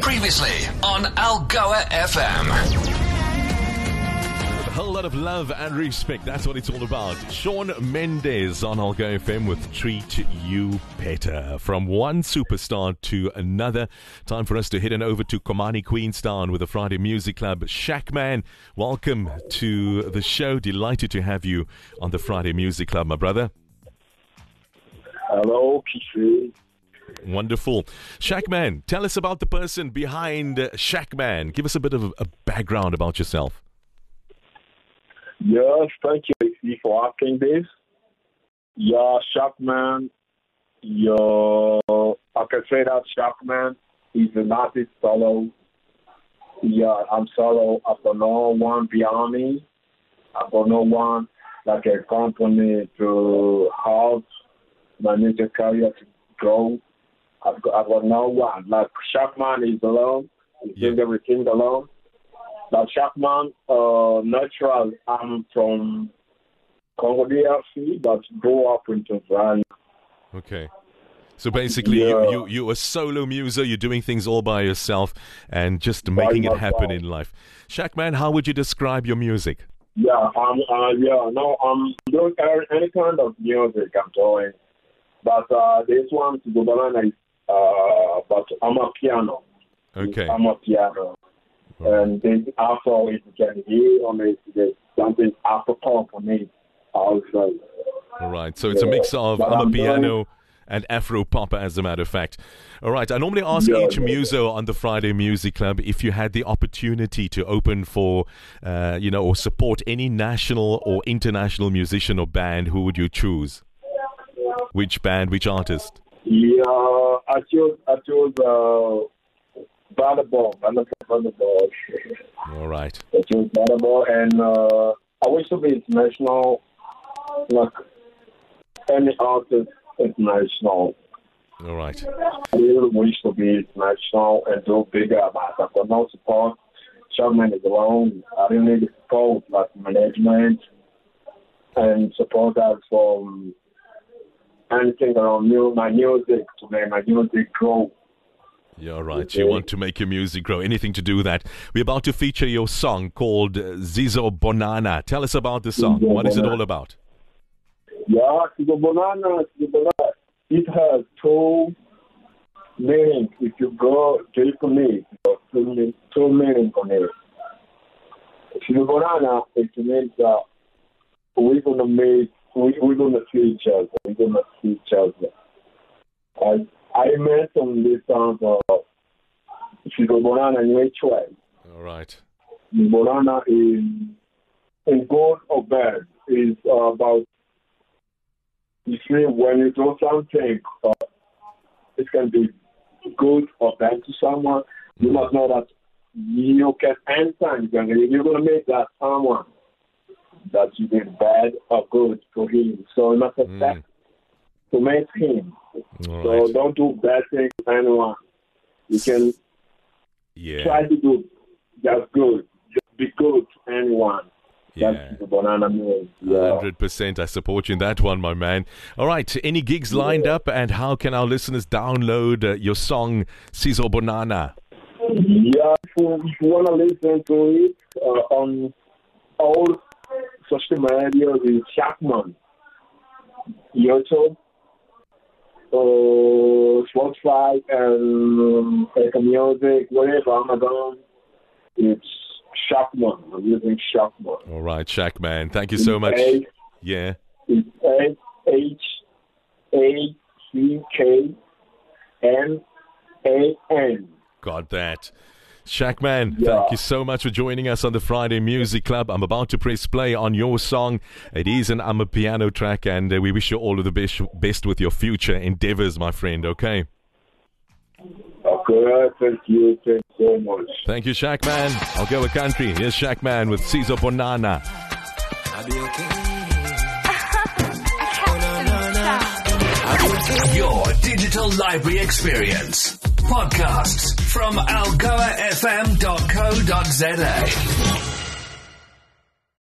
Previously on Algoa FM. A whole lot of love and respect. That's what it's all about. Shawn Mendes on Algoa FM with Treat You Better. From one superstar to another. Time for us to head on over to Komani Queenstown with the Friday Music Club. Shackman, welcome to the show. Delighted to have you on the Friday Music Club, my brother. Hello, Kishu. Wonderful. Shackman, tell us about the person behind uh, Shackman. Give us a bit of a background about yourself. Yes, thank you for asking this. Yeah, Shackman. yeah, I can say that Shackman is an artist solo. Yeah, I'm solo. I don't know one beyond me. I don't know one like a company to help my music career to grow. I've got, I've got no one. Like Shackman is alone. He's Yeah. doing everything alone. Like Shackman, uh, natural. I'm from Congo DRC, but grew up in Tanzania. Okay. So basically, Yeah. you, you, you're a solo muso, you're doing things all by yourself and just making it happen in life. Shackman, how would you describe your music? Yeah, I'm. Uh, yeah, no, I'm doing any- any kind of music I'm doing, but uh, this one to banana is. Uh, but I'm a piano. Okay. amapiano, and this afro if you can hear on it, there's something afro pop on it also. All right. So it's a mix of But I'm a I'm doing- piano and Afro pop, as a matter of fact. All right. I normally ask Yeah, each yeah, muso on the Friday Music Club if you had the opportunity to open for, uh, you know, or support any national or international musician or band, who would you choose? Which band, which artist? Yeah, I chose I chose uh, volleyball. I love volleyball. All right. I chose volleyball, and uh, I wish to be international, like any artist international. All right. I really wish to be international and do bigger, but I've got no support. Sherman is alone. I really need support, like management and support supporters from anything around mu- my music to make my music grow. All right. You want to make your music grow. Anything to do with that. We're about to feature your song called Zizo Bonana. Tell us about the song. Zizo What is it all about? Yeah, the banana, the banana, it has two meanings. If you go deeply, two, mean- two meanings on it. The banana, it means that we're gonna make, we, we're gonna see each other. We're gonna see each other. I, I mentioned this song of the banana in which way? All right. Banana is in good or bad is uh, about you see when you do something uh, it can be good or bad to someone you must know that you can can, you're going to make that someone that you did bad or good to him so you must expect to make him All so right. don't do bad things to anyone you can Yeah. try to do just good just be good to anyone Yeah. that's the banana means. Yeah. 100%. I support you in that one, my man. All right. Any gigs lined up, and how can our listeners download uh, your song, Zizo Bonana? Yeah, if you, you want to listen to it uh, on all social media with Shackman, YouTube, uh, Spotify, and Apple Music, whatever, Amazon, it's Shackman. I'm using Shackman. All right, Shackman. Thank you so much. A- Yeah. It's S H A C K N A N. Got that. Shaq, man, Yeah. thank you so much for joining us on the Friday Music Club. I'm about to press play on your song. It is an amapiano track, and uh, we wish you all of the best, best with your future endeavors, my friend, okay? Okay, thank you, thank you so much. Thank you, Shackman. Algoa country. Here's Shackman with Zizo Bonana. Your digital library experience. Podcasts from algoafm.co.za.